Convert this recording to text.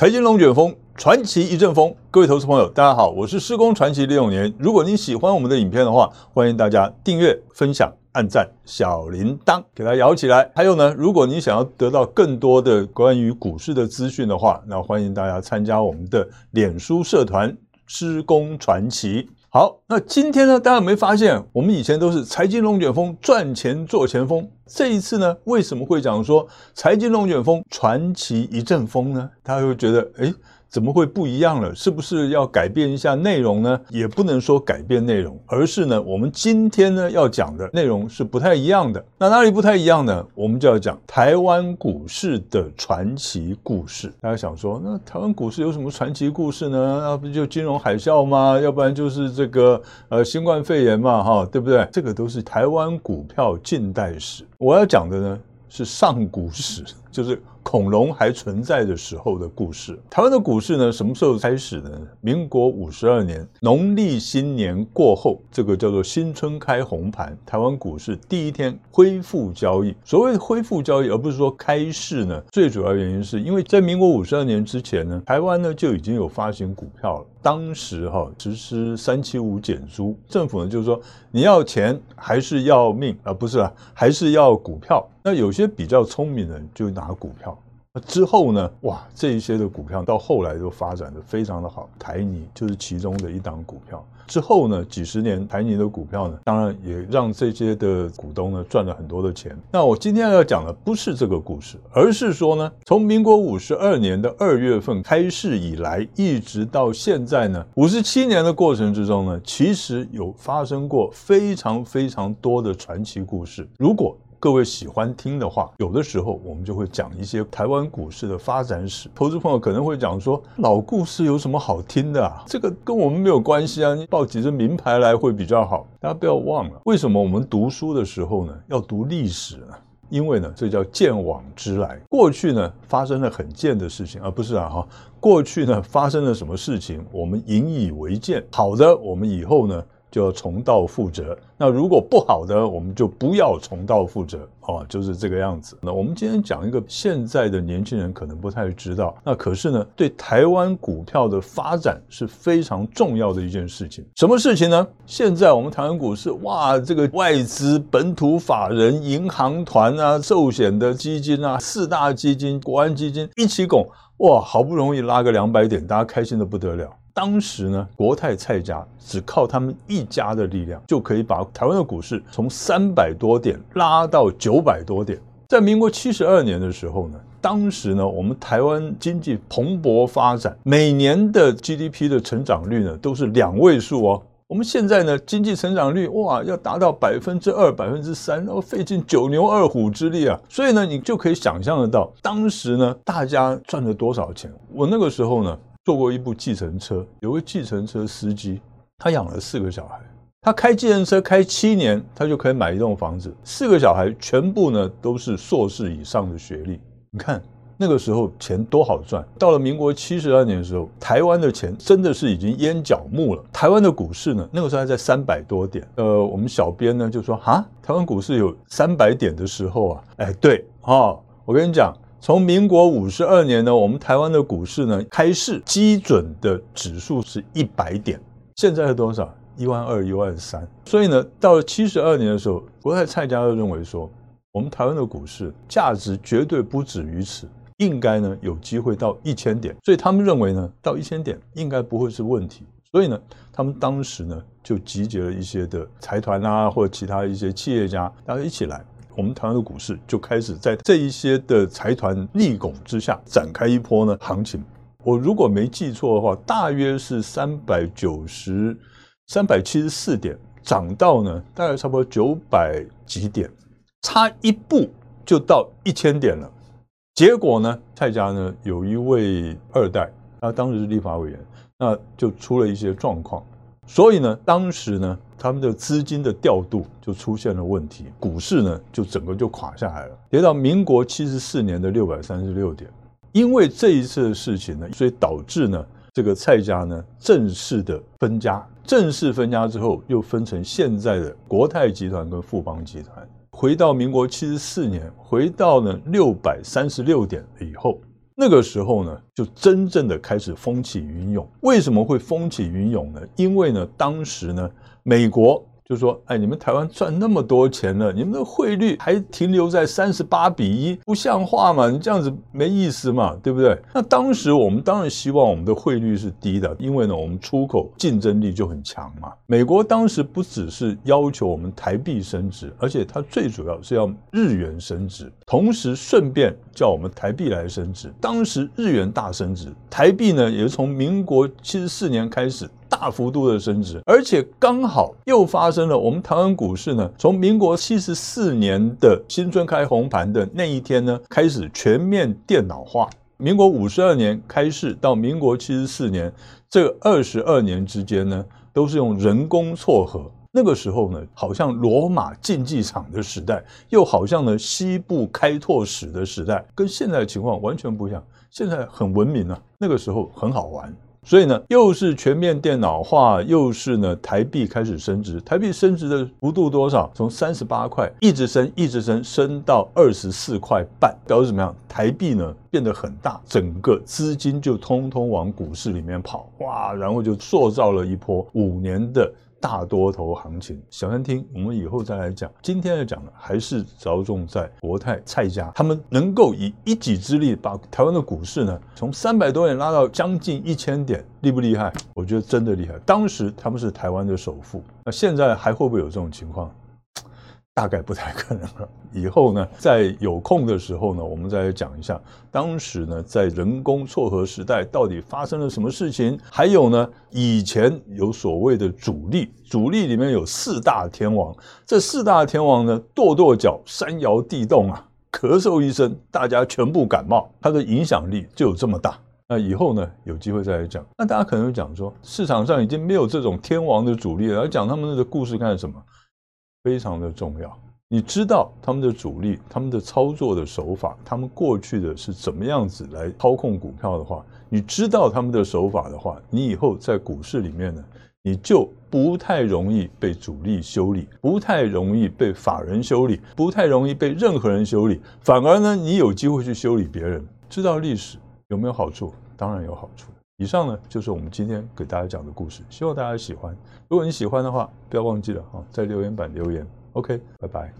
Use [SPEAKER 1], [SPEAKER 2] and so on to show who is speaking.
[SPEAKER 1] 财经龙卷风，传奇一阵风。各位投资朋友，大家好，我是施工传奇李永年。如果您喜欢我们的影片的话，欢迎大家订阅、分享、按赞、小铃铛给它摇起来。还有呢，如果你想要得到更多的关于股市的资讯的话，那欢迎大家参加我们的脸书社团“施工传奇”。好，那今天呢，大家有没有发现，我们以前都是财经龙卷风赚钱做前锋，这一次呢，为什么会讲说财经龙卷风传奇一阵风呢？大家会觉得，哎。怎么会不一样了？是不是要改变一下内容呢？也不能说改变内容，而是呢，我们今天呢要讲的内容是不太一样的。那哪里不太一样呢？我们就要讲台湾股市的传奇故事。大家想说，那台湾股市有什么传奇故事呢？那不就金融海啸吗？要不然就是这个呃新冠肺炎嘛，哈，对不对？这个都是台湾股票近代史。我要讲的呢是上古史，就是。恐龙还存在的时候的故事。台湾的股市呢，什么时候开始的？民国五十二年农历新年过后，这个叫做新春开红盘，台湾股市第一天恢复交易。所谓恢复交易，而不是说开市呢，最主要原因是因为在民国五十二年之前呢，台湾呢就已经有发行股票了。当时哈实施三七五减租，政府呢就是说你要钱还是要命啊？不是啊，还是要股票。那有些比较聪明的人就拿股票。之后呢？哇，这一些的股票到后来都发展的非常的好，台泥就是其中的一档股票。之后呢，几十年台泥的股票呢，当然也让这些的股东呢赚了很多的钱。那我今天要讲的不是这个故事，而是说呢，从民国五十二年的二月份开市以来，一直到现在呢，五十七年的过程之中呢，其实有发生过非常非常多的传奇故事。如果各位喜欢听的话，有的时候我们就会讲一些台湾股市的发展史。投资朋友可能会讲说，老故事有什么好听的啊？这个跟我们没有关系啊，你报几只名牌来会比较好。大家不要忘了，为什么我们读书的时候呢要读历史呢？因为呢，这叫见往知来。过去呢发生了很贱的事情，而不是啊哈。过去呢发生了什么事情，我们引以为鉴。好的，我们以后呢。就要重蹈覆辙。那如果不好的，我们就不要重蹈覆辙哦，就是这个样子。那我们今天讲一个现在的年轻人可能不太知道，那可是呢，对台湾股票的发展是非常重要的一件事情。什么事情呢？现在我们台湾股市，哇，这个外资、本土法人、银行团啊、寿险的基金啊、四大基金、国安基金一起拱，哇，好不容易拉个两百点，大家开心的不得了。当时呢，国泰蔡家只靠他们一家的力量，就可以把台湾的股市从三百多点拉到九百多点。在民国七十二年的时候呢，当时呢，我们台湾经济蓬勃发展，每年的 GDP 的成长率呢都是两位数哦。我们现在呢，经济成长率哇要达到百分之二、百分之三，要费尽九牛二虎之力啊。所以呢，你就可以想象得到，当时呢，大家赚了多少钱。我那个时候呢。坐过一部计程车，有位计程车司机，他养了四个小孩，他开计程车开七年，他就可以买一栋房子。四个小孩全部呢都是硕士以上的学历，你看那个时候钱多好赚。到了民国七十二年的时候，台湾的钱真的是已经淹脚木了。台湾的股市呢，那个时候还在三百多点。呃，我们小编呢就说啊，台湾股市有三百点的时候啊，哎，对啊，我跟你讲。从民国五十二年呢，我们台湾的股市呢开市基准的指数是一百点，现在是多少？一万二、一万三。所以呢，到了七十二年的时候，国泰蔡家就认为说，我们台湾的股市价值绝对不止于此，应该呢有机会到一千点。所以他们认为呢，到一千点应该不会是问题。所以呢，他们当时呢就集结了一些的财团啊，或者其他一些企业家，大家一起来。我们台湾的股市就开始在这一些的财团力拱之下展开一波呢行情。我如果没记错的话，大约是三百九十三百七十四点涨到呢，大概差不多九百几点，差一步就到一千点了。结果呢，蔡家呢有一位二代，他当时是立法委员，那就出了一些状况。所以呢，当时呢，他们的资金的调度就出现了问题，股市呢就整个就垮下来了，跌到民国七十四年的六百三十六点。因为这一次的事情呢，所以导致呢，这个蔡家呢正式的分家，正式分家之后又分成现在的国泰集团跟富邦集团。回到民国七十四年，回到呢六百三十六点以后，那个时候呢，就真正的开始风起云涌。为什么会风起云涌呢？因为呢，当时呢，美国。就说，哎，你们台湾赚那么多钱了，你们的汇率还停留在三十八比一，不像话嘛？你这样子没意思嘛，对不对？那当时我们当然希望我们的汇率是低的，因为呢，我们出口竞争力就很强嘛。美国当时不只是要求我们台币升值，而且它最主要是要日元升值，同时顺便叫我们台币来升值。当时日元大升值，台币呢也是从民国七十四年开始。大幅度的升值，而且刚好又发生了我们台湾股市呢，从民国七十四年的新春开红盘的那一天呢，开始全面电脑化。民国五十二年开市到民国七十四年这二十二年之间呢，都是用人工撮合。那个时候呢，好像罗马竞技场的时代，又好像呢西部开拓史的时代，跟现在的情况完全不一样。现在很文明啊，那个时候很好玩。所以呢，又是全面电脑化，又是呢台币开始升值。台币升值的幅度多少？从三十八块一直升，一直升，升到二十四块半。表示怎么样？台币呢变得很大，整个资金就通通往股市里面跑，哇！然后就塑造了一波五年的。大多头行情，小餐厅，我们以后再来讲。今天要讲的还是着重在国泰蔡家，他们能够以一己之力把台湾的股市呢，从三百多点拉到将近一千点，厉不厉害？我觉得真的厉害。当时他们是台湾的首富，那现在还会不会有这种情况？大概不太可能了。以后呢，在有空的时候呢，我们再来讲一下当时呢，在人工撮合时代到底发生了什么事情。还有呢，以前有所谓的主力，主力里面有四大天王，这四大天王呢，跺跺脚，山摇地动啊，咳嗽一声，大家全部感冒，它的影响力就有这么大。那以后呢，有机会再来讲。那大家可能会讲说，市场上已经没有这种天王的主力了，要讲他们的故事干什么？非常的重要，你知道他们的主力、他们的操作的手法，他们过去的是怎么样子来操控股票的话，你知道他们的手法的话，你以后在股市里面呢，你就不太容易被主力修理，不太容易被法人修理，不太容易被任何人修理，反而呢，你有机会去修理别人。知道历史有没有好处？当然有好处。以上呢就是我们今天给大家讲的故事，希望大家喜欢。如果你喜欢的话，不要忘记了哈，在留言板留言。OK，拜拜。